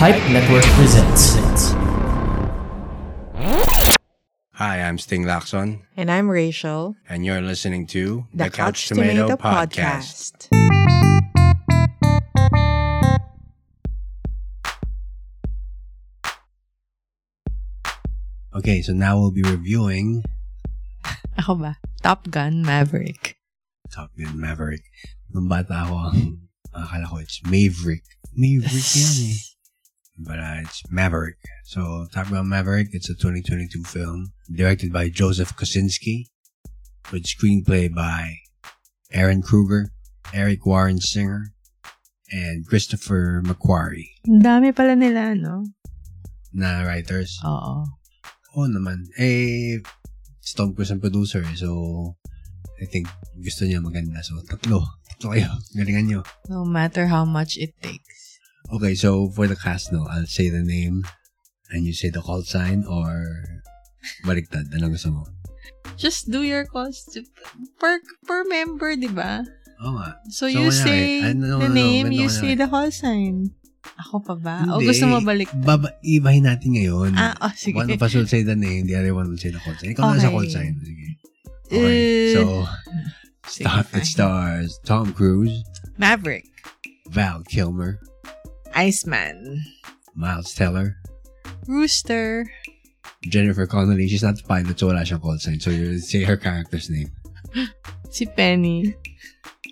Pipe Network presents. Hi, I'm Sting Lacson, And I'm Rachel. and you're listening to The, Couch, Tomato, Podcast. Okay, so now we'll be reviewing Ako ba? Top Gun Maverick. Top Gun Maverick. Nung bata ako, akala ko it's Maverick. Maverick yan eh. But uh, it's Maverick. So, Top Gun Maverick, it's a 2022 film directed by Joseph Kosinski with screenplay by Aaron Kruger, Eric Warren Singer, and Christopher McQuarrie dami pala nila, no? na writers. Oo. Oo naman. Eh, si Tom Cruise ang producer eh. So, I think gusto niya maganda. So, tatlo. Tatlo kayo. Galingan nyo. No matter how much it takes. Okay, so for the cast, no, I'll say the name and you say the call sign or baliktad. Anong gusto mo? Just do your cost per, per member, di ba? Oo nga. So, So, you say the ano, name, you say the call sign. Ako pa ba? O gusto mo balik? Baba, ibahin natin ngayon. Ah, oh, sige. One of us will say the name, the other one will say the call sign. Ikaw na sa call sign. Sige. Okay. Eh, so, sige, start, it stars Tom Cruise, Maverick. Val Kilmer, Iceman. Miles Teller, Rooster. Jennifer Connelly, she's not the pilot, so wala siyang call sign. So you say her character's name. Si Penny.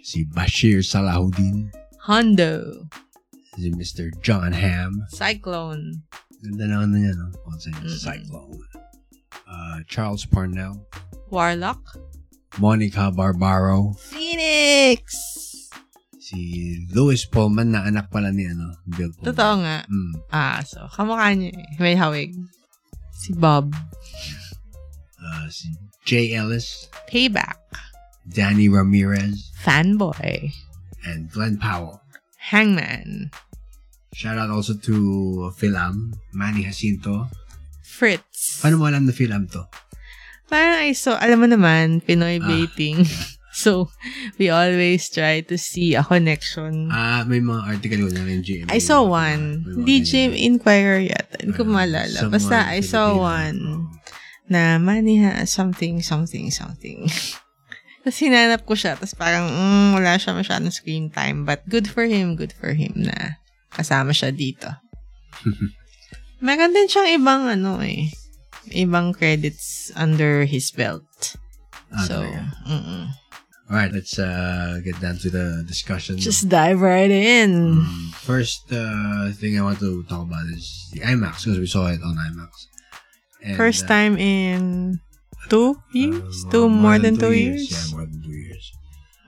Si Bashir Salahuddin, Hondo. si Mr. John Hamm. Cyclone. Ganda na ano niya, no? Call sign, Mm-mm. Cyclone. Uh, Charles Parnell, Warlock. Monica Barbaro, Phoenix! Si Louis Pullman na anak pala ni ano, Bill Pullman. Totoo nga. Mm. Ah, so, kamukha niya eh. May hawig. Si Bob. Uh, si Jay Ellis, Payback. Danny Ramirez, Fanboy. and Glenn Powell. Hangman. Shout out also to Philam, Manny Jacinto. Fritz. Paano mo alam na Philam to? Parang I saw, alam mo naman, Pinoy Ah, baiting. so, we always try to see a connection. Ah, may mga article yun na yung GMA. I saw one. DJ ganyan. Inquirer yata. Hindi ko Ah, maalala. Basta I saw one Oo. na maniha something, something, something. Tapos hinanap ko siya. Tapos parang, mm, wala siya masyadong screen time. But good for him, good for him na kasama siya dito. Meron din siyang ibang ano eh. Ibang credits under his belt. Ah, so, talaga. mm Alright, let's uh, get down to the discussion. just dive right in. Mm, First uh, thing I want to talk about is the IMAX because we saw it on IMAX. And, First uh, time in two uh, years? two, more, than, two years? Yeah, more than two years.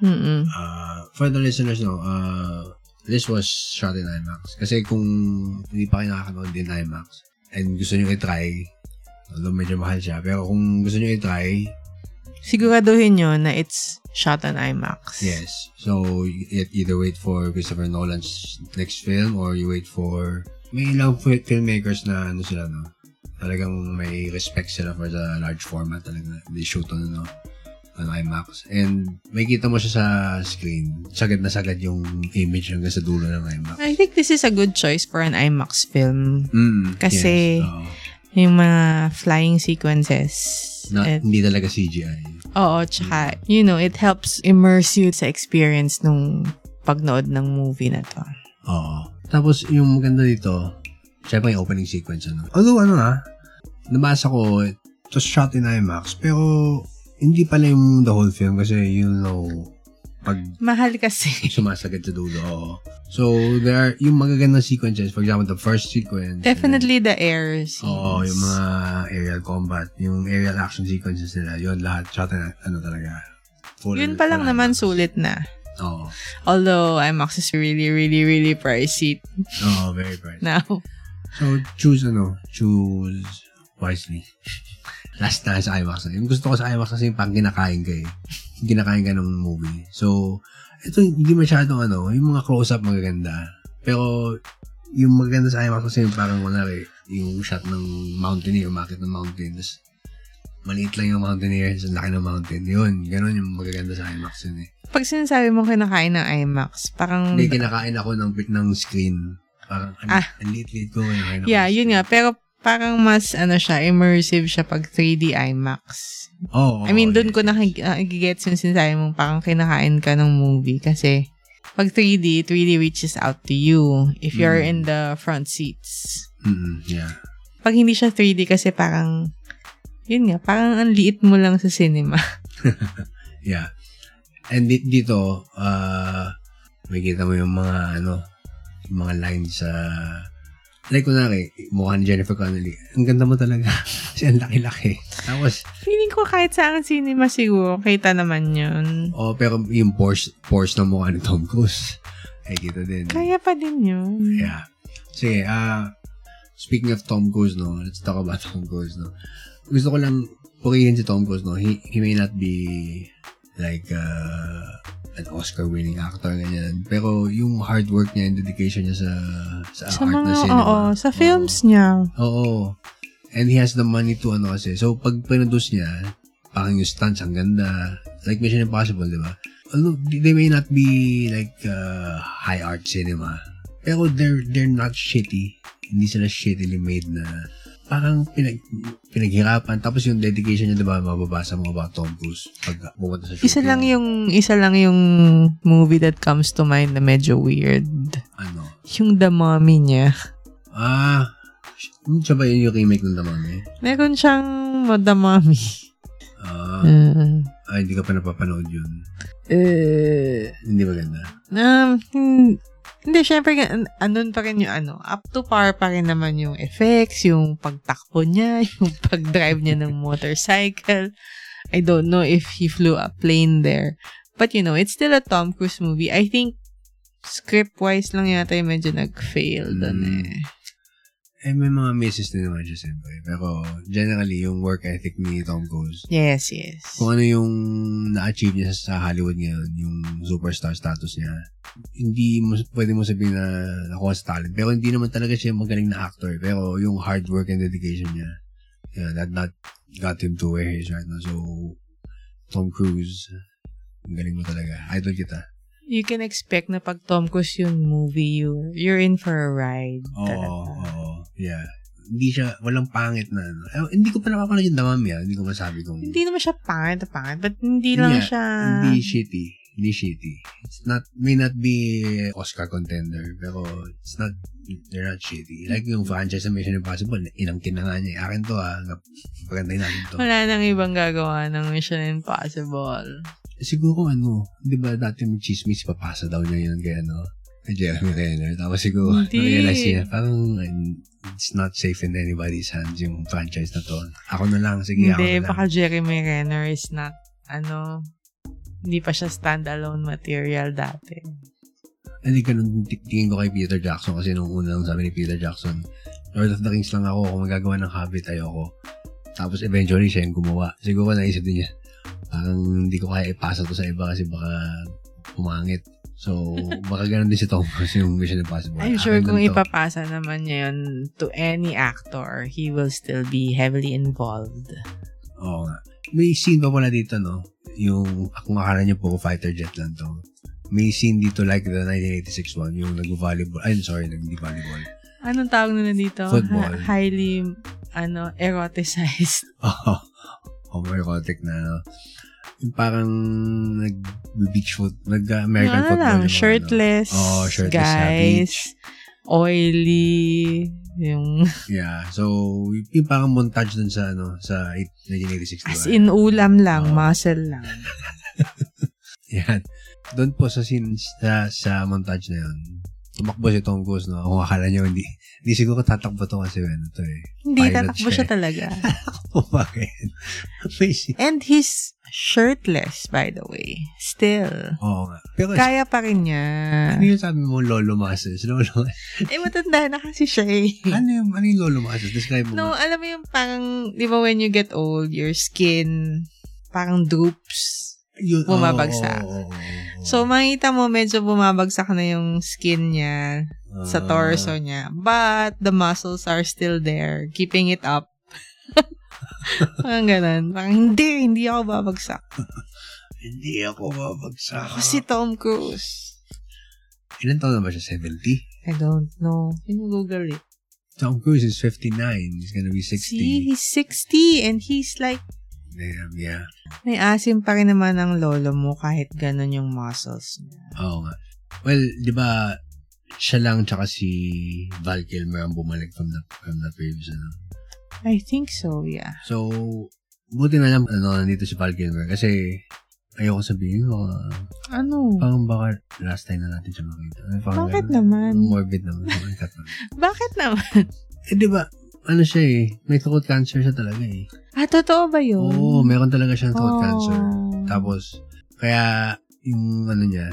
Mm-mm. Uh, for the listeners, no, uh, this was shot in IMAX. Kasi kung hindi pa kayo nakakanood din IMAX and gusto nyo i-try, although medyo mahal siya, pero kung gusto nyo i-try, Siguraduhin nyo na it's shot on IMAX. yes. So, you either wait for Christopher Nolan's next film or you wait for may ilang fi- filmmakers na ano sila, no? Talagang may respect sila for the large format talaga. They shoot on, ano, on IMAX. And may kita mo siya sa screen. Sagad na sagad yung image hanggang sa dulo ng IMAX. I think this is a good choice for an IMAX film. Mm, Kasi- yes, oo. Yung mga flying sequences. Na, At- hindi talaga CGI. oo, tsaka, you know, it helps immerse you sa experience nung pagnood ng movie na to. Oo. Tapos, yung maganda dito, syempre yung opening sequence, ano. Although, ano nga, nabasa ko, it was shot in IMAX, pero hindi pala yung the whole film kasi, you know, pag Mahal kasi. sumasagad sa dulo. oo. So, there are, yung magagandang sequences, for example, the first sequence. Definitely the air scenes. Oo, yung mga aerial combat, yung aerial action sequences nila, yun lahat, shot in, ano talaga. Full, Yun pa lang naman IMAX. sulit na. Oo. Although IMAX is really, really, really pricey Oo, very bright. now. So, choose ano, choose wisely. Last na sa IMAX na. Yung gusto ko sa IMAX kasi yung pang kinakain ka eh. Kinakain ka ng movie. So, ito hindi masyadong ano, yung mga close-up magaganda. Pero, yung maganda sa IMAX kasi yung parang kunwari, yung shot ng mountaineer, umakit ng mountain. Tapos, maliit lang yung mountaineer, sa laki ng mountain. Yun, ganun yung magaganda sa IMAX yun eh. Pag sinasabi mo kinakain ng IMAX, parang... Hindi, kinakain ako ng, ng screen. Parang, ang, Ah. ang liit-liit ko. Yeah, yun nga. Pero parang mas, ano siya, immersive siya pag 3D IMAX. Oh, I mean, doon yeah. ko nakigets yung sinasabi mong parang kinakain ka ng movie kasi pag 3D, it really reaches out to you if you're Mm. in the front seats. Mm-mm, yeah. Pag hindi siya 3D kasi parang, yun nga, parang ang liit mo lang sa cinema. Yeah. And di- dito, uh, makikita mo yung mga, ano, yung mga lines sa, like, kunwari, mukha ni Jennifer Connelly. Ang ganda mo talaga. Kasi ang laki-laki. Tapos, Feeling ko kahit saan cinema siguro, kita naman yun. oh, pero yung pores, pores ng mukha ni Tom Cruise, ay kita din. Kaya pa din yun. Yeah. Sige, ah, speaking of Tom Cruise, no, let's talk about Tom Cruise, no. Gusto ko lang purihin si Tom Cruise, no. He, he may not be like uh, an Oscar-winning actor, ganyan. Pero yung hard work niya and dedication niya sa sa, Sa art mga, na cinema. oo, sa films niya. Oo. Oo. And he has the money to ano kasi. So, pag pinaduce niya, parang yung stunts, ang ganda. Like Mission Impossible, di ba? Although, they may not be like uh, high art cinema. Pero they're, they're not shitty. Hindi sila shittily made na parang pinag, pinaghirapan. Tapos yung dedication niya, di ba, mababasa mo about Tom Cruise pag pumunta sa shooting. Isa lang yung, isa lang yung movie that comes to mind na medyo weird. Ano? Yung The Mummy niya. Ah, siya ba yun yung remake ng Damang eh? Meron siyang The Mummy. Ah, Uh, ay, hindi ka pa napapanood yun. uh, Hindi maganda. um, hin- hindi, syempre, an- andun pa rin yung ano, up to par pa rin naman yung effects, yung pagtakbo niya, yung pag-drive niya ng motorcycle. I don't know if he flew a plane there. But you know, it's still a Tom Cruise movie. I think script-wise lang yata yung medyo nag-fail doon Mm. eh. Eh, may mga misses din naman siya, siyempre. Pero, generally, yung work ethic ni Tom Cruise, Yes, yes. kung ano yung na-achieve niya sa Hollywood ngayon, yung superstar status niya, hindi mo, pwede mo sabihin na nakuha sa talent. Pero hindi naman talaga siya magaling na actor. Pero yung hard work and dedication niya, yeah, that not got him to where he is right now. So, Tom Cruise, ang galing mo talaga. Idol kita. You can expect na pag Tom Cruise yung movie, you're, you're in for a ride. Oo, talaga. oo, yeah. Hindi siya, walang pangit na, ano. Eh, hindi ko pa napapanood yung damami, ah. Hindi ko masabi kung, Hindi naman siya pangit na pangit, but hindi lang Yeah, siya... hindi shitty. Hindi shitty. It's not, may not be Oscar contender, pero it's not, they're not shitty. Like yung franchise sa Mission Impossible, inangkin na nga niya, akin to ah, pagandahin natin to. Wala nang ibang gagawa ng Mission Impossible. Siguro ano, di ba dati may chismis, papasa daw niya yun kay ano, kay Jeremy Renner. Tapos siguro, Hindi. na-realize niya, parang it's not safe in anybody's hands yung franchise na to. Ako na lang, sige, ako Hindi, na lang. baka Jeremy Renner is not, ano, hindi pa siya standalone material dati. Hindi ganun t- tingin ko kay Peter Jackson kasi nung una lang sabi ni Peter Jackson, Lord of the Rings lang ako, kung magagawa ng Hobbit, ayoko. Tapos eventually siya yung gumawa. Siguro naisip din niya, parang hindi ko kaya ipasa to sa iba kasi baka pumangit. So, baka ganun din si Tom Cruise yung Mission Impossible. I'm sure Akin kung to. ipapasa naman niya yun to any actor, he will still be heavily involved. Oo nga. May scene pa pala dito, no? Yung, kung akala niyo po, fighter jet lang to. May scene dito like the 1986 one, yung nag-volleyball. Ay, sorry, nag-volleyball. Anong tawag na dito? Football. Ha- highly, ano, eroticized. Oo. homoerotic na, no? Yung parang nag-beach foot, nag-American ano football. lang, yung shirtless, ano. Oo, shirtless guys, beach. oily, yung, Yeah. So, yung parang montage dun sa, ano, sa 1986, diba? as in ulam lang, Oo. muscle lang. Yan. Doon po sa scene, sa, sa montage na yun, tumakbo si Tom Cruise, no? Kung akala nyo, hindi, hindi siguro tatakbo to kasi, ano to eh. Hindi, tatakbo siya siya eh. talaga. Oh, bakit? May scene. And he's shirtless, by the way. Still. Oo nga. Pero, Kaya pa rin niya. ano yung sabi mo, lolo muscles? Lolo, eh, matanda na kasi siya eh. ano yung, ano yung lolo muscles? Describe mo No, nga. alam mo yung parang, di ba when you get old, your skin parang droops. Yun, bumabagsak. oo, oo, oo, oo. So, makita mo medyo bumabagsak na yung skin niya sa Ah. torso niya. But, the muscles are still there, keeping it up. parang ganun. Parang, hindi, hindi ako babagsak. Hindi ako babagsak. Ako si Tom Cruise. Ilan taon na ba siya? 70? I don't know. Can you Google it? Tom Cruise is 59. He's gonna be 60. See, he's 60 and he's like, Damn, yeah. may asim pa rin naman ang lolo mo kahit ganun yung muscles niya. Oo nga. Well, di ba, siya lang tsaka si Val Kilmer ang bumalik from the, from the previous, ano. I think so, yeah. So, buti na lang, ano, nandito si Val Kilmer kasi ayoko sabihin ko, uh, Ano? parang baka last time na natin siya makita. Ay, Bakit ganun. naman? Morbid naman. Bakit naman? eh, di ba, ano siya eh, may throat cancer siya talaga eh. Ah, totoo ba yun? Oo, meron talaga siyang throat Oh. cancer. Tapos, kaya, yung ano niya,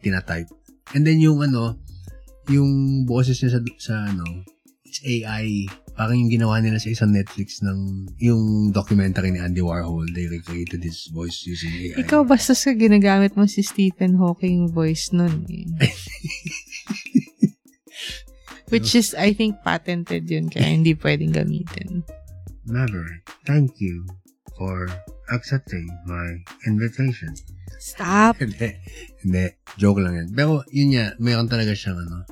tinatype. And then yung ano, yung boses niya sa, sa ano, it's AI. Parang yung ginawa nila sa isang Netflix ng, yung documentary ni Andy Warhol. They recreated his voice using AI. Ikaw, basta sa ginagamit mo si Stephen Hawking voice nun eh. Which is, I think, patented yun, kaya hindi pwedeng gamitin. Never. Thank you for accepting my invitation. Stop! Hindi. Hindi. Joke lang yan. Pero, yun nga, mayroon talaga siyang ano.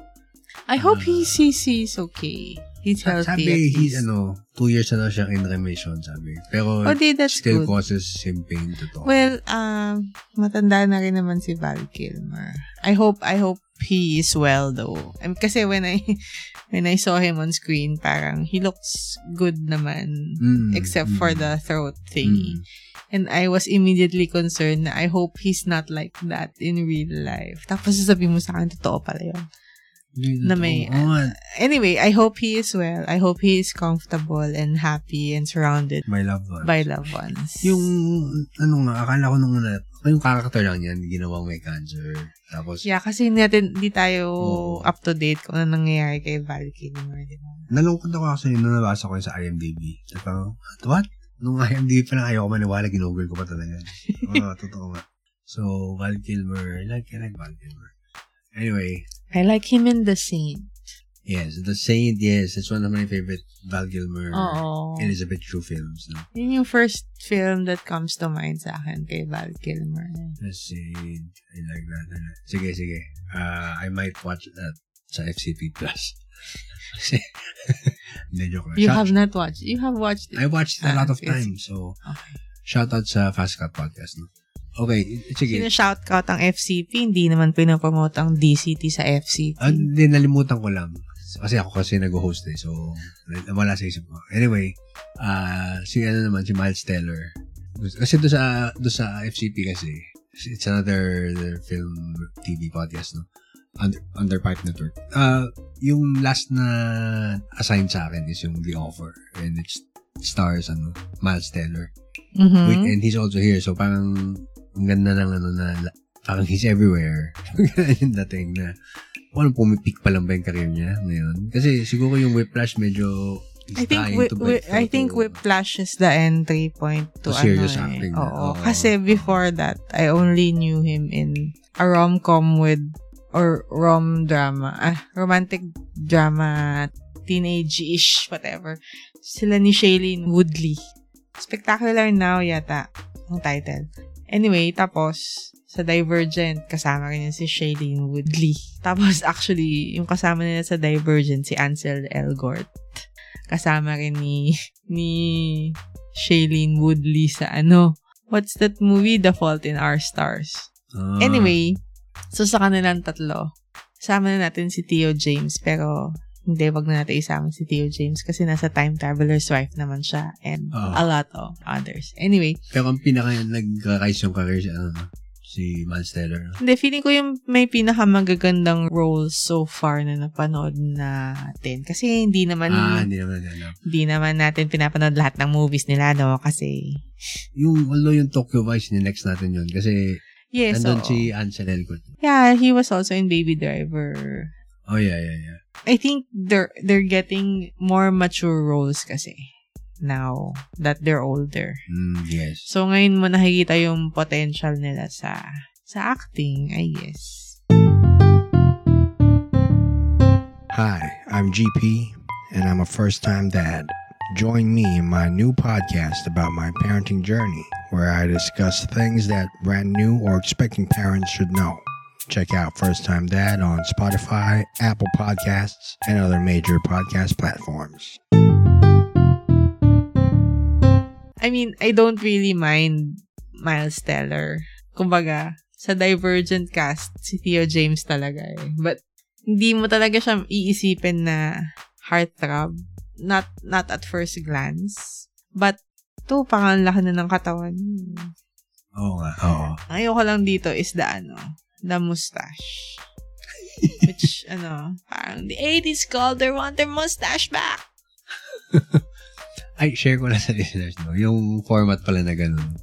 I hope he's, he's, he's okay. He's healthy Sabi, he's ano, two years na daw siyang in remission, sabi. Pero, Oh, di, that's still good. causes him pain to talk. Well, um, matanda na rin naman si Val Kilmer. I hope, I hope he is well though. Um, kasi when I, when I saw him on screen, parang he looks good naman. Mm, Except mm, for the throat thingy. mm. And I was immediately concerned na I hope he's not like that in real life. Tapos sasabihin mo sa akin, totoo pala yun. Hindi Na may- nga, Anyway, I hope he is well. I hope he is comfortable and happy and surrounded my loved one. by loved ones. Yung, ano nga, akala ko nung una, yung character lang yan, ginawang may cancer. Tapos, Yeah, kasi hindi natin, di tayo Oo. up to date kung ano nangyayari kay Val Kilmer, di ba? nalungkot ako kasi nung nabasa ko yun sa IMDb. At parang, what? Nung IMDb pa lang ayaw ko maniwala, ginugol ko pa talaga. Oo, totoo nga. So, Val Kilmer, like, I like Val Kilmer. Anyway, I like him in The Saint. yes, The Saint, yes, it's one of my favorite Val Kilmer Oo. Elizabeth Shue films. No? Yun yung first film that comes to mind sa akin kay Val Kilmer. The Saint, I like that. I like- Sige, sige. Uh, I might watch that sa FCP Plus. Kasi, joke lang. You have not watched. You have watched it. I watched it a Ah, lot of times. So, Okay. shout out sa Fast Cut Podcast. No? Okay, sige. Sino-shout out ang FCP, hindi naman pinopromote ang DCT sa FCP. Ah, Hindi, nalimutan ko lang. Kasi ako kasi nag-host eh. So, wala sa isip ko. Anyway, ah si ano naman, si Miles Teller. Kasi doon sa, doon sa FCP kasi, it's another film TV podcast, no? Under, under Pipe Network. Ah, yung last na assigned sa akin is yung The Offer. And it stars, ano, Miles Teller. Mhm. Wait, and he's also here. So, parang, ang ganda ng ano na, parang he's everywhere. yung dating na, anong pumipik pa lang ba yung career niya ngayon. Kasi siguro yung Whiplash medyo, I think Whi- break I think Whiplash is the entry point to, To serious ano acting eh. Oo. Oo. Kasi before that, I only knew him in a rom-com with or rom drama, ah, romantic drama, teenage-ish, whatever. Sila ni Shailene Woodley. Spectacular Now yata ang title. Anyway, tapos sa Divergent, kasama rin si Shailene Woodley. Tapos actually, yung kasama nila sa Divergent, si Ansel Elgort. Kasama rin ni, ni Shailene Woodley sa ano, what's that movie? The Fault in Our Stars. Ah, Anyway, so sa kanilang tatlo, sama na natin si Theo James, pero hindi, wag na natin isama si Theo James kasi nasa Time Traveler's Wife naman siya and Ah. a lot of others. Anyway, pero ang pinaka nag-rise yung career siya, ano, si Miles Teller. hindi, feeling ko yung may pinakamagagandang roles so far na napanood natin. Kasi hindi naman, Ah, hindi naman natin hindi naman natin pinapanood lahat ng movies nila, no? Kasi, Yung, although yung Tokyo Vice, ni-next natin yun. Kasi, yes, nandun oo. si Ansel Elgort. Yeah, he was also in Baby Driver. Oh, yeah, yeah, yeah. I think they're they're getting more mature roles kasi now that they're older. Mm, yes. So ngayon mo nakikita yung potential nila sa sa acting, I guess. Hi, I'm GP, and I'm a first time dad. Join me in my new podcast about my parenting journey, where I discuss things that brand new or expecting parents should know. Check out First Time Dad on Spotify, Apple Podcasts, and other major podcast platforms. I mean, I don't really mind Miles Teller. Kumbaga, sa Divergent cast, si Theo James talaga eh. But, hindi mo talaga siya iisipin na heartthrob. Not, not at first glance. But, to, pangang laki na ng katawan. Oo nga, oo. Ayoko lang dito is the ano, the mustache. Which, ano, parang the 80s called their want their mustache back. Ay, share ko lang sa listeners, no? Yung format pala na ganun.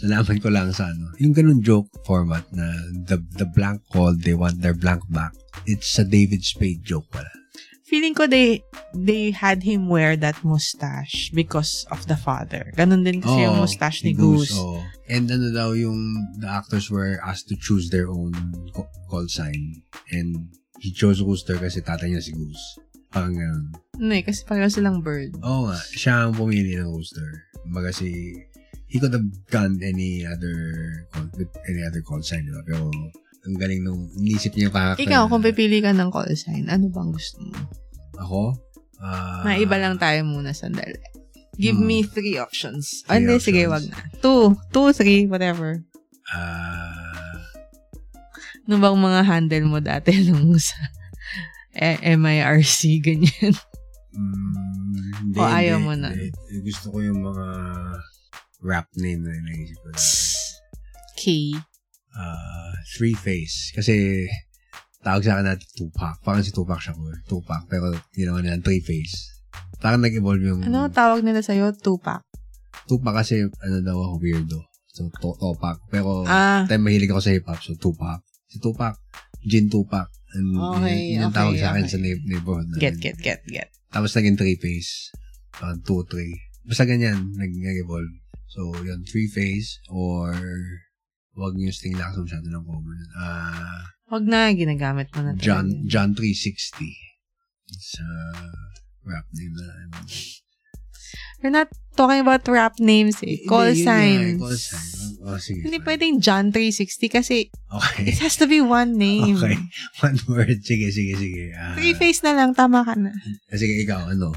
Nalaman ko lang sa ano. Yung ganun joke format na the the blank call, they want their blank back. It's a David Spade joke pala. Feeling ko they they had him wear that mustache because of the father. Ganun din kasi yung Oo, mustache ni Goose. oo. And ano daw yung the actors were asked to choose their own call sign. And he chose Rooster kasi tatay niya si Goose. Parang ganun. Ano eh, kasi pareho silang bird. Oo nga, siya ang pumili ng Rooster. Kumbaga si, he could have gone any other call, any other call sign, diba? Pero, ang galing nung, inisip niya yung character. Ikaw, kung pipili ka ng call sign, ano bang gusto mo? Ako? Ah, Maiba lang tayo muna sandali. Give Hmm. me three options. Three Hindi, sige, options. wag na. Two. Two, three, whatever. Ah, Ano bang mga handle mo dati nung sa eh, MIRC, ganyan? mm, hindi, O, ayaw hindi, mo na? hindi. Gusto ko yung mga rap name na naisip ko. K. Ah, Three Face. Kasi, tawag sa akin natin Tupac. Parang si Tupac siya ko. Tupac. Pero, ginawa nila Three Face. Parang nag-evolve yung... Ano tawag nila sa'yo? Tupac. Tupac kasi, ano daw ako, weirdo. So, to Topak. Pero, Ah, time mahilig ako sa hip-hop. So, Tupac. Si Tupac. Jin Tupac. And, Okay, yun, yun okay, tawag sa akin okay. sa neigh- neighborhood. namin. get, get, get, get. Tapos naging three-face. Uh, two, three. Basta ganyan, nag- nag-evolve. So, yun, three-face or wag yung sting lang sa masyado ng common. Ah, Wag na, ginagamit mo na. John. John 360. It's a rap name na. ano. We're not talking about rap names eh. Call Hindi, yun signs. nga, Call sign. Oh, sige. Hindi fine. pwedeng John 360 kasi Okay. it has to be one name. Okay. One word. Sige, sige, sige. Ah, Three face na lang, tama ka na. sige, ikaw, ano?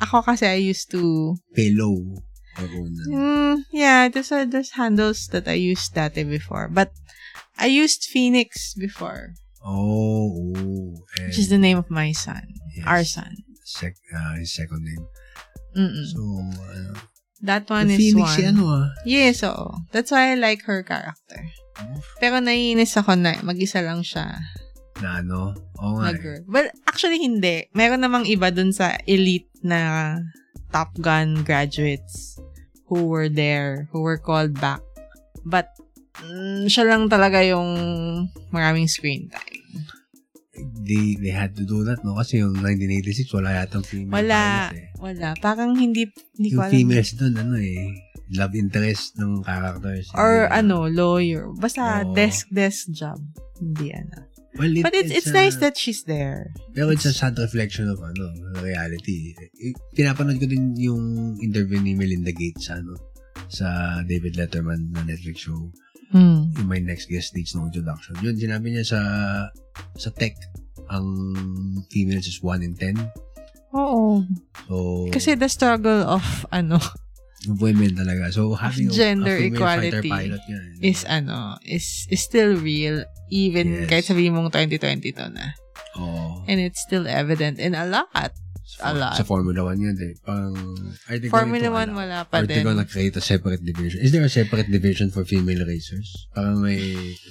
Ako kasi I used to, Pillow. Mm, yeah, there's, a, there's handles that I used dati before. But I used Phoenix before, Oh, oh. Which is the name of my son. yes, Our son. Sec, ah, his second name. Mm-mm. So, ano? that one is Phoenix one. si ano ah. Yes, oo. That's why I like her character. Pero naiinis ako na mag-isa lang siya Na ano? Oo nga eh. girl. Well, actually hindi. Meron namang iba dun sa elite na Top Gun graduates who were there, who were called back. But, mm, siya lang talaga yung maraming screen time. They, they had to do that, no? Kasi yung 1986, wala yatang female Wala. pilot eh. Wala. Parang hindi, hindi ko Yung alam. females doon, ano eh, love interest ng characters. Or Hindi- ano, lawyer. Basta desk-desk job. Hindi ano. Well, it- But it's, it's a- nice that she's there. Pero it's a sad reflection of ano, reality. Pinapanood ko din yung interview ni Melinda Gates sa ano, sa David Letterman na Netflix show. Hmm. Yung my next guest needs no introduction. Yun, sinabi niya sa sa tech, ang females is 1 in 10. Oo. So, Kasi the struggle of, ano, women talaga. So, having a- gender a, fighter equality pilot yan. is ano, is, is still real even Yes. kahit sabihin mong 2022 na. Oo. And it's still evident in a lot. a lot. Sa Formula 1 yun eh. Pang, are they Formula going to 1 allow- wala pa they din. gonna create a separate division? Is there a separate division for female racers? Parang may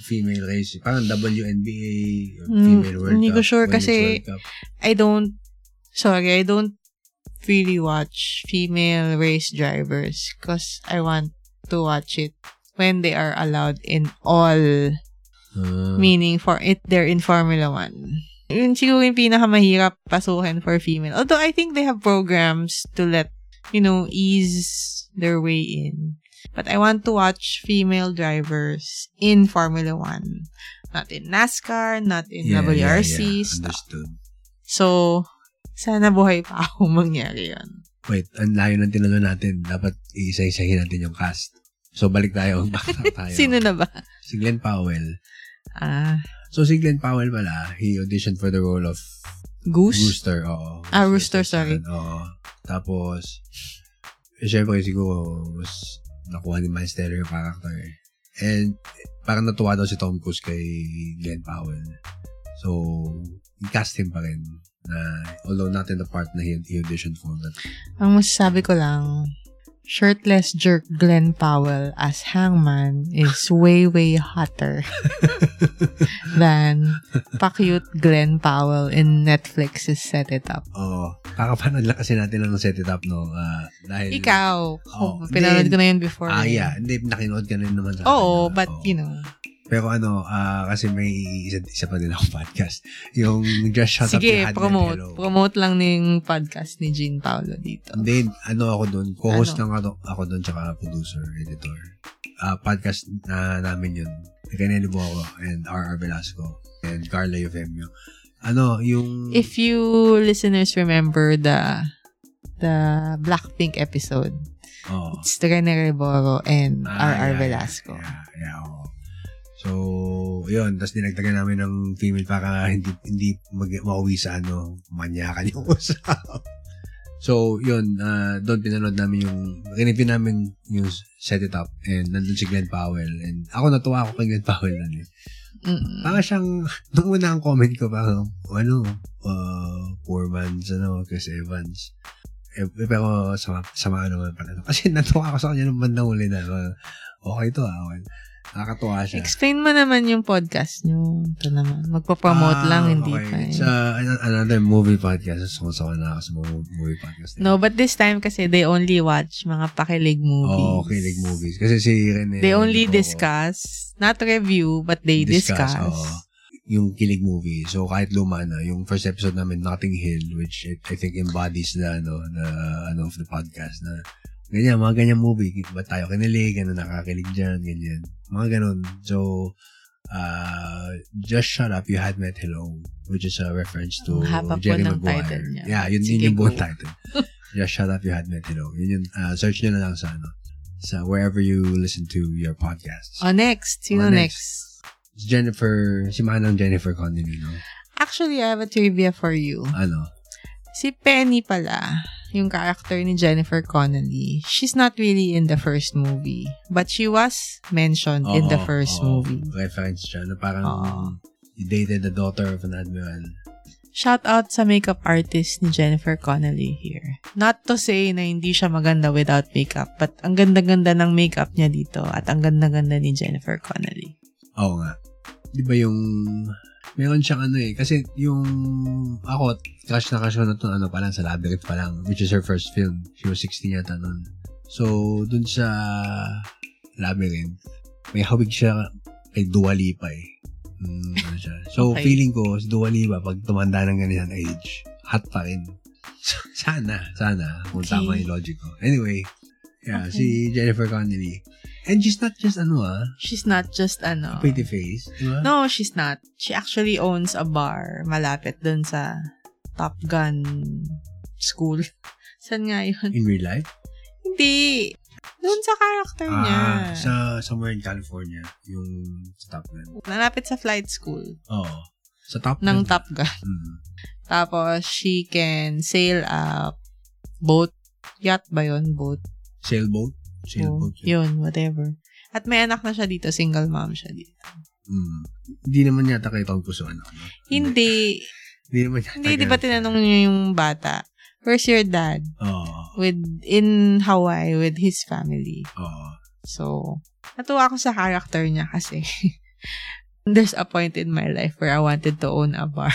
female race. Parang WNBA, Hmm, female World hindi ko Cup, sure Women's kasi- World Cup. I don't, sorry, I don't really watch female race drivers because I want to watch it when they are allowed in all Ah, meaning for it they're in Formula 1. Yun siguro yung pinakamahirap pasukin for female. Although I think they have programs to let, you know, ease their way in. But I want to watch female drivers in Formula 1. Not in NASCAR, not in yeah, WRC. yeah, yeah. Understood. So, sana buhay pa ako mangyari yun. Wait, ang layo ng tinalo natin. Dapat iisa-isahin natin yung cast. So, balik tayo. Back tayo. Sino na ba? Si Glenn Powell. Ah, So, si Glenn Powell pala, he auditioned for the role of Goose? Rooster. Oo. Ah, Rooster, sorry. Oo. Tapos, eh, syempre siguro, mas nakuha ni Miles Teller yung character. eh. And, parang natuwa daw si Tom Cruise kay Glenn Powell. So, i-cast him pa rin. Na, although not in the part na he, he auditioned for. But, Ang masasabi ko lang, shirtless jerk Glenn Powell as Hangman is way, way hotter than pa-cute Glenn Powell in Netflix's Set It Up. Oo. kakapanood lang kasi natin ng set it up, no? Ah, dahil... Ikaw, Oh, oh, pinanood ko na yun before. Ah, eh. yeah. Hindi, nakinood ka rin naman sa Oo, akin, but Oo. you know, Pero ano, ah, kasi may isa, isa pa din akong podcast. Yung Just Shut Up sige, You Had Me promote. Hello. Promote lang ng podcast ni Jean Paulo dito. Hindi, ano ako doon, co-host Ano? lang ako, ako doon, tsaka producer, editor. Ah, podcast na namin yun. Kaneli ako and R.R. Velasco and Carla Eufemio. Ano, yung... If you listeners remember the the Blackpink episode, oh, it's Rene Reboro and Ah, R.R. yeah, Velasco. Yeah, yeah, oo. So, yun. Tapos dinagdagan namin ng female para hindi hindi mag mauwi sa ano, manyakan yung usap. so, yun. Uh, doon pinanood namin yung, rinipin namin yung set it up and nandun si Glenn Powell. And ako natuwa ako kay Glenn Powell na eh. Mm. Parang siyang, nung una ang comment ko, parang, ano, uh, poor man's, ano, Chris Evans. Eh, pero, sama, sama naman pala. Kasi natuwa ako sa kanya nung bandang uli na, uh, okay to, ah, okay. Nakakatuwa siya. Explain mo naman yung podcast nyo. Ito naman. Magpo-promote Ah, lang, hindi okay. pa. eh. It's uh, an- another movie podcast. Sumasawa na ako sa movie podcast. No, but this time kasi they only watch mga pakilig movies. Oo, oh, kilig movies. Kasi si Rene. They only Reboro, discuss, not review, but they discuss. oo. yung kilig movie. So, kahit luma na, yung first episode namin, Notting Hill, which I, I think embodies the, ano, the, ano, of the podcast na, ganyan, mga ganyan movie. Ba't tayo kinilig? Ano, nakakilig dyan? Ganyan. Mga ganun. So, uh, Just Shut Up, You Had Met Hello, which is a reference to po Jerry ng Maguire. title niya. Yeah, yun, Sige, yun yung buong title. Just Shut Up, You Had Met Hello. Yun yung, uh, search nyo na lang sa, ano, sa wherever you listen to your podcasts. Oh, next. Sino Oh, next? next. Jennifer, si Manang Jennifer Connelly, no? Actually, I have a trivia for you. Ano? Si Penny pala, yung character ni Jennifer Connelly, she's not really in the first movie. But she was mentioned in the Oo, first oo. movie. Reference siya na parang Oo. he dated the daughter of an admiral. Shout out sa makeup artist ni Jennifer Connelly here. Not to say na hindi siya maganda without makeup, but ang ganda-ganda ng makeup niya dito at ang ganda-ganda ni Jennifer Connelly. Oo nga. Di ba yung meron siyang ano eh. Kasi yung ako, crush na crush ko na to ano pa lang sa Labyrinth pa lang, which is her first film. She was 16 yata nun. So, dun sa Labyrinth, may hawig siya kay Dua Lipa eh. Mm, ano siya. So, Okay. feeling ko, si Dua Lipa, pag tumanda ng ganyan age, hot pa rin. Sana, sana, kung Okay. tama yung logic ko. Anyway, yeah, Okay. si Jennifer Connelly. And she's not just ano ah, She's not just ano. pretty face. Di ba? No, she's not. She actually owns a bar malapit dun sa Top Gun school. Saan nga yun? In real life? Hindi. Dun sa character niya. Ah, sa somewhere in California, yung sa Top Gun. Malapit sa flight school Oo. Sa Top ng Gun. Top Gun. Mm. Tapos, she can sail a boat. Yacht ba yun? Boat. Sailboat? Sailboat. Oh, yun, whatever. At may anak na siya dito. Single mom siya dito. Mm. Hindi naman yata kay Tom Cruise ano. no? Hindi. Hindi naman yata. Hindi, di ba tinanong niyo yung bata? Where's your dad? Oo. With, in Hawaii with his family. Oo. So, natuwa ako sa character niya kasi there's a point in my life where I wanted to own a bar.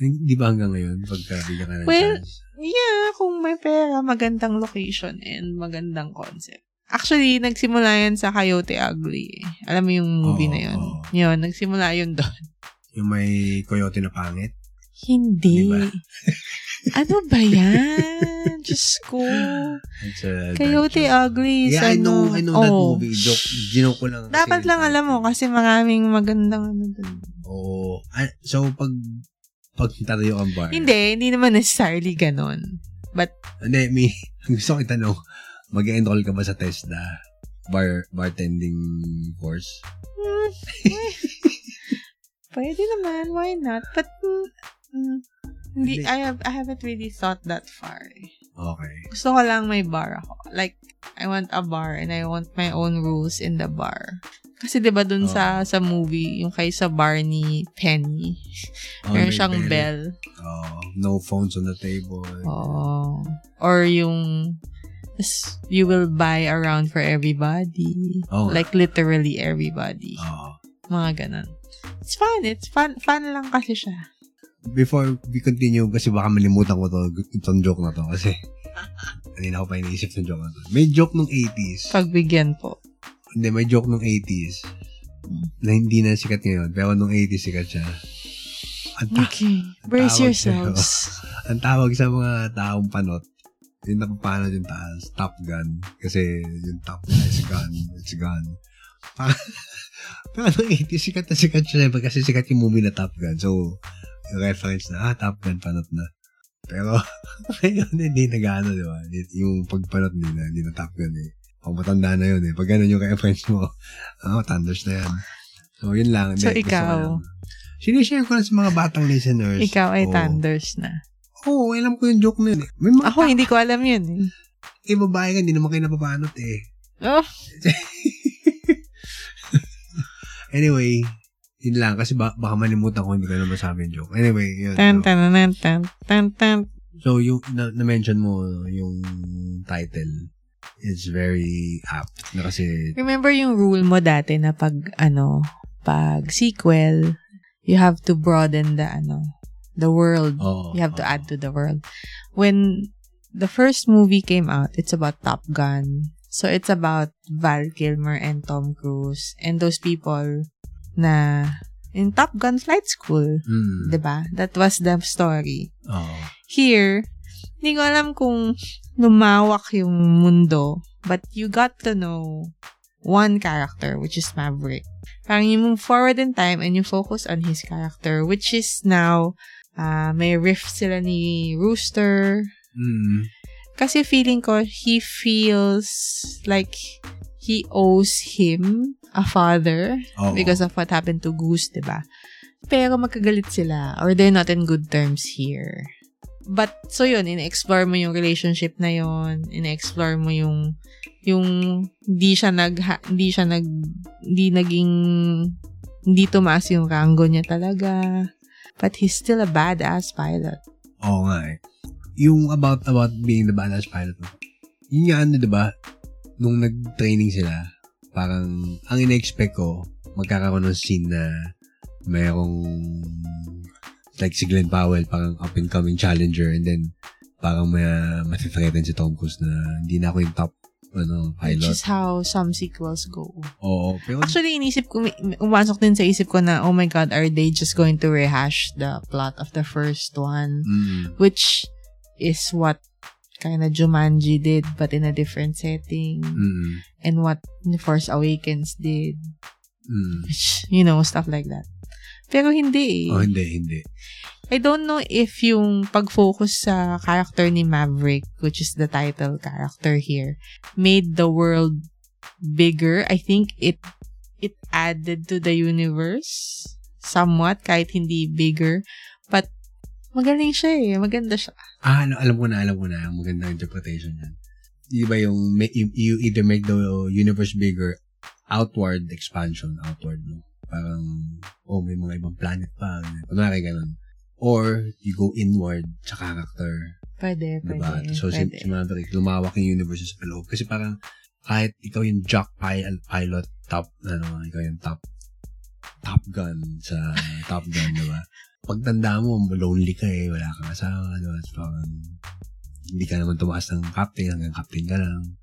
Di ba hanggang ngayon, pagka bigyan ka ng Well, chance? Yeah, kung may pera, magandang location and magandang concept. Actually, nagsimula yan sa Coyote Ugly. eh. Alam mo yung movie Oo, na yun? oo. Yun, nagsimula yun doon. Yung may coyote na pangit? Hindi. Di ba? ano ba yan? Diyos ko. Coyote. Ugly. Yeah, I ano? know, I know that Oo. movie. Joke, ginoke ko lang. Dapat lang alam mo kasi maraming magandang ano dun. Oo. Ah, so, pag pag tatayo kang bar. Hindi, hindi naman necessarily ganon. But, Hindi, may, gusto ko itanong, mag-enroll ka ba sa TESDA bar bartending course? Pwede naman, why not? But, mm, mm, hindi, Hindi. I, have, I haven't really thought that far. Okay. Gusto ko lang may bar ako. Like, I want a bar and I want my own rules in the bar. Kasi 'di ba dun Oh. sa sa movie, yung kay sa bar ni Penny, Oh, meron siyang bell. Oh, no phones on the table. Oh. Or yung you will buy around for everybody. Oh. Like literally everybody. Oh. Mga ganun. It's fun. It's fun. Fun lang kasi siya. Before we continue, kasi baka malimutan ko to, itong joke na to. Kasi, kanina ko pa iniisip ng joke na to. May joke nung 80s. Pagbigyan po. Hindi, may joke nung 80s. Na hindi na sikat ngayon. Pero nung 80s sikat siya. Ang, ta- Okay. Brace yourselves. ang tawag sa mga taong panot, yung napapanot yung taas, Top Gun. Kasi yung top na is gun. It's gun. Pero nung 80s, sikat na sikat siya. Kasi sikat yung movie na Top Gun. So, yung reference na, ah, Top Gun, panot na. Pero, ngayon, hindi na gano'n, di ba? Yung pagpanot nila, hindi na Top Gun eh. Pag matanda na yun eh. Pag gano'n yung reference mo, ah, thunders na yan. So, yun lang. So, Hindi, ikaw? Sinishare ko lang sa mga batang listeners. Ikaw ay Oo. thunders na. Oo, oh, alam ko yung joke na yun eh. May mga Ako, hindi ko alam yun eh. eh, babae ka, hindi naman kayo napapanot eh. Oh, Anyway, yun lang. Kasi ba, baka malimutan ko, hindi ko naman sabi yung joke. Anyway, yun. tan So, tan tan tan tan tan. so yung, na, na-mention mo yung title is very apt. Na kasi, Remember yung rule mo dati na pag, ano, pag sequel, you have to broaden the, ano, the world. oh, You have to add to the world. When the first movie came out, it's about Top Gun. So it's about Val Kilmer and Tom Cruise and those people na in Top Gun flight school. Mm, ba? That was the story. oh, Here, hindi ko alam kung lumawak yung mundo, but you got to know one character, which is Maverick. Parang you move forward in time and you focus on his character, which is now, uh, may rift sila ni Rooster. mm, Kasi feeling ko, he feels like he owes him a father oo. because of what happened to Goose, 'di ba? Pero magkagalit sila or they're not in good terms here. But so yun, ina-explore mo yung relationship na yun, ina-explore mo yung yung hindi siya nag hindi siya nag hindi naging hindi tumaas yung rango niya talaga. But he's still a badass pilot. Oo nga eh. Yung about about being the badass pilot. Yun nga ano, di ba? Nung nag-training sila, parang ang ina-expect ko, magkakaroon ng scene na mayroong like si Glenn Powell, parang up-and-coming challenger and then parang may matithreaten si Tom Cruise na hindi na ako yung top ano, Which pilot. is how some sequels go. Oo. Pero, Actually, inisip ko, umasok din sa isip ko na, oh my God, are they just going to rehash the plot of the first one? mm, Which is what kind of Jumanji did, but in a different setting. mm, And what Force Awakens did. mm. Which, you know, stuff like that. Pero hindi eh. Oh, hindi, hindi. I don't know if yung pag-focus sa character ni Maverick, which is the title character here, made the world bigger. I think it it added to the universe somewhat, kahit hindi bigger. But magaling siya eh. Maganda siya. Ah, ano, alam ko na, alam ko na. Ang magandang interpretation yan. Di ba yung, you, you either make the universe bigger, outward expansion, outward, no? Parang, oh, may mga ibang planet pa. Kunwari ganun. Or, you go inward sa character. Pwede, pwede. Diba? So, si, pwede. si Maverick, lumawak yung universe sa loob. Kasi parang, kahit ikaw yung jock pil- pilot, top, ano, ikaw yung top, top gun sa Top Gun, diba? Pagtanda mo, lonely ka eh, wala kang asawa, diba? So, parang, hindi ka naman tumaas ng captain, hanggang captain ka lang.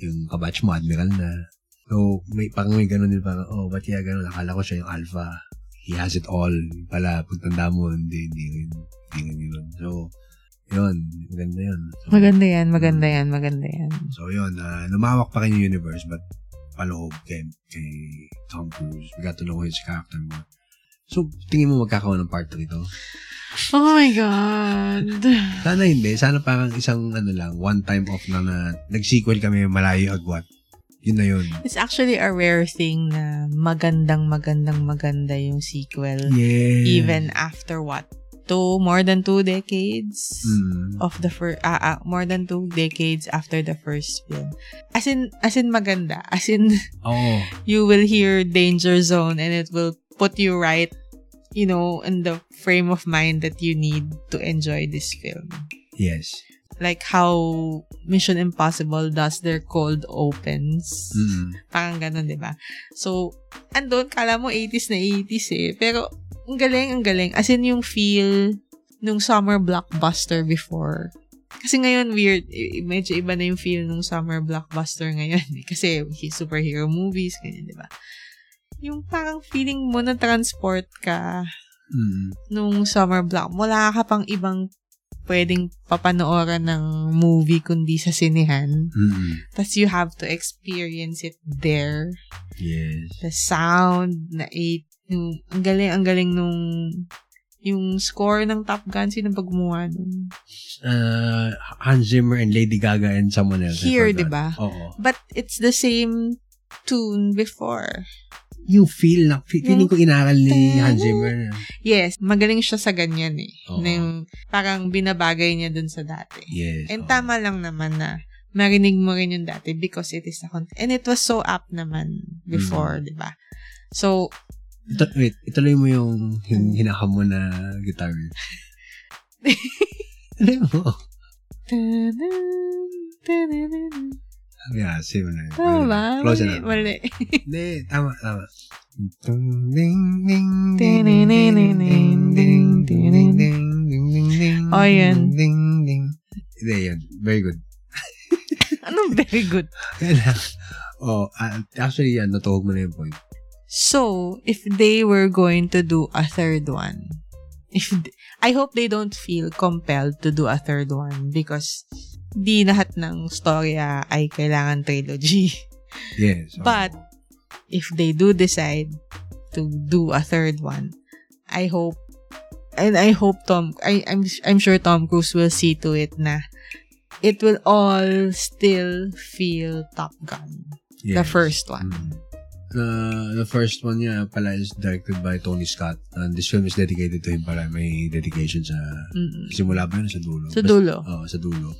Yung kabatch mo, admiral na. So, may, parang may ganun din, parang, oh, ba't kaya ganun? Akala ko siya yung alpha. He has it all. Pala, pagtanda mo, hindi, hindi. Hindi yun. So, yun. Maganda yun. So, Maganda yan, maganda yan, maganda yan. So, yun. Uh, lumawak pa rin yung universe, but paloob kay, kay Tom Cruise. We got to know his character more. So, tingin mo magkakaroon ng part 3 to? Oh my God. Sana hindi. Sana parang isang ano lang, one time off na na nag-sequel kami malayo agwat. Yun na yun. It's actually a rare thing na magandang magandang maganda yung sequel. Yeah. Even after what? Two, more than two decades Mm. of the first, ah, ah, more than two decades after the first film. As in, as in maganda. As in, Oo. you will hear Danger Zone and it will put you right, you know, in the frame of mind that you need to enjoy this film. Yes. Like how Mission Impossible does their cold opens. Mm. Parang ganun, di ba? So, andun, kala mo 80s na 80s eh. Pero, ang galing, ang galing. As in yung feel nung summer blockbuster before. Kasi ngayon, weird. Medyo iba na yung feel nung summer blockbuster ngayon. eh. Kasi superhero movies, ganyan, di ba? Yung parang feeling mo na transport ka Mm. nung summer block. Wala ka pang ibang pwedeng papanooran ng movie kundi sa sinehan. Mm. Tapos you have to experience it there. Yes. The sound na eight. Yung, ang galing, ang galing nung yung score ng Top Gun. Sino ba gumawa nun? Uh, Hans Zimmer and Lady Gaga and someone else. Here, di ba? Oo. But it's the same tune before. Yung feel na, fe- feeling ko inaral ni Hans Zimmer. Yes, magaling siya sa ganyan eh. Oo. Na yung parang binabagay niya dun sa dati. Yes. And oo. tama lang naman na marinig mo rin yung dati because it is a con- and it was so apt naman before, Mm. di ba? So, Ito, wait, ituloy mo yung, yung hinaham mo na guitar. ano mo? Yeah, same na. yun. Tama ba? Close enough. mali. Hindi, tama, tama. Ding, ding, ding, Oh, ding. Hindi, yan. Very good. Ano very good. Oh, actually, yan, natuhog mo na yung point. So, if they were going to do a third one, if I hope they don't feel compelled to do a third one because di lahat ng storya ay kailangan trilogy. Yes. oh. But, if they do decide to do a third one, I hope, and I hope Tom, I, I'm, I'm sure Tom Cruise will see to it na it will all still feel Top Gun. The Yes. first one. Mm. The, the first one niya pala is directed by Tony Scott. And this film is dedicated to him pala. May dedication sa... Mm-mm. Simula ba yun sa dulo? Sa dulo. Oo, sa dulo.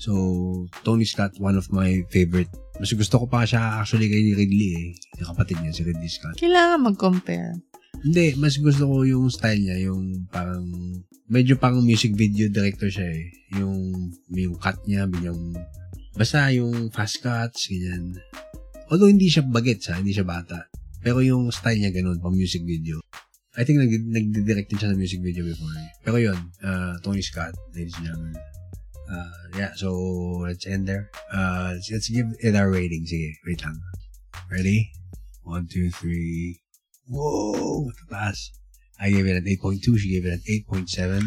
So, Tony Scott, one of my favorite. Mas gusto ko pa siya actually kay Ridley eh. Yung kapatid niya, si Ridley Scott. Kailangan mag-compare. Hindi, mas gusto ko yung style niya, yung parang, medyo pang music video director siya eh. Yung, yung cut niya, yung, basta yung fast cuts, ganyan. Although hindi siya bagets ha, hindi siya bata. Pero yung style niya ganun, pang music video. I think nag, nagdi-direct din siya ng music video before. eh. Pero yun, uh, Tony Scott, ladies and gentlemen. Uh, yeah, so let's end there. Uh, let's, let's give it our rating. Sige, wait lang. Ready? One, two, three. Whoa! Mataas. I gave it an 8.2. She gave it an 8.7.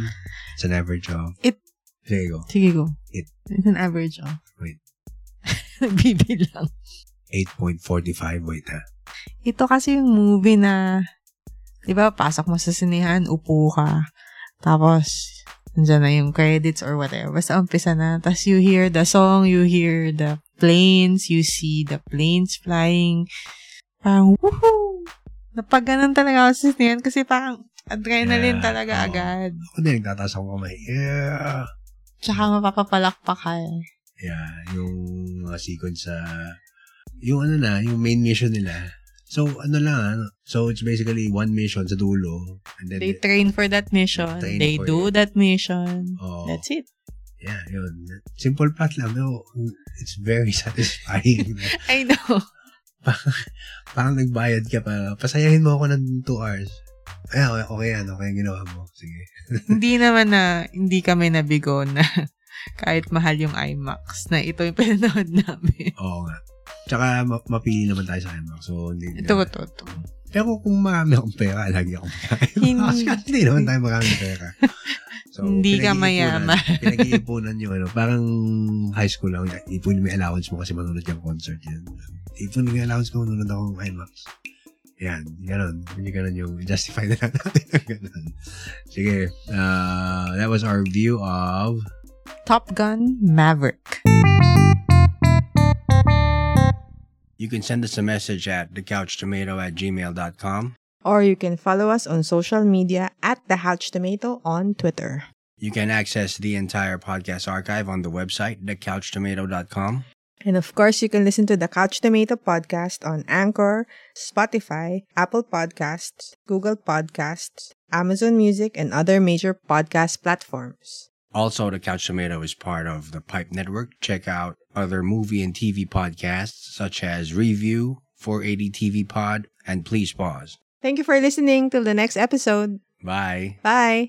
It's an average of... It- you go. Sige, go. It. It's an average of. Wait. Nagbibilang. 8.45. Wait ha. Ito kasi yung movie na, di ba, pasok mo sa sinihan, upo ka. Tapos, nandyan na yung credits or whatever. Basta umpisa na. Tapos you hear the song, you hear the planes, you see the planes flying. Parang, woohoo! Napaganon talaga ako sa sinihan kasi parang adrenaline Yeah, talaga oo. agad. Ako din, nagtataas ako kamay. Yeah! Tsaka mapapapalakpak ka eh. Yeah, yung mga sequence sa... yung ano na, yung main mission nila. So, ano lang, ano, so it's basically one mission sa dulo. And then, They train for that mission. They for do it. that mission. oh, That's it. yeah, yun. Simple plot lang. No, it's very satisfying. I know. Parang nagbayad ka pa. Pasayahin mo ako ng 2 hours. Ay, okay, okay yan. Okay yung ginawa mo. Sige. hindi naman na, hindi kami nabigo na kahit mahal yung IMAX na ito yung pinanood namin. Oo nga. Tsaka ma- mapili naman tayo sa IMAX. So, hindi Ito, ito, ito. Pero kung marami akong pera, lagi akong Hindi. Kasi hindi naman tayo maraming pera. So, Hindi ka mayaman. Pinag-iipunan yung ano, parang high school lang. Ipon mo yung allowance mo kasi manonood yung concert yan. Ipon mo yung allowance mo, manonood ako ng IMAX. Yan, ganun. Yung ganun yung justify na lang natin ganun. Sige, uh, that was our view of Top Gun Maverick. You can send us a message at thecouchtomato at gmail.com. Or you can follow us on social media at The Couch Tomato on Twitter. You can access the entire podcast archive on the website, thecouchtomato.com. And of course, you can listen to the Couch Tomato podcast on Anchor, Spotify, Apple Podcasts, Google Podcasts, Amazon Music, and other major podcast platforms. Also, The Couch Tomato is part of the Pipe Network. Check out other movie and TV podcasts such as Review, 480 TV Pod, and Please Pause. Thank you for listening. Till the next episode. Bye. Bye.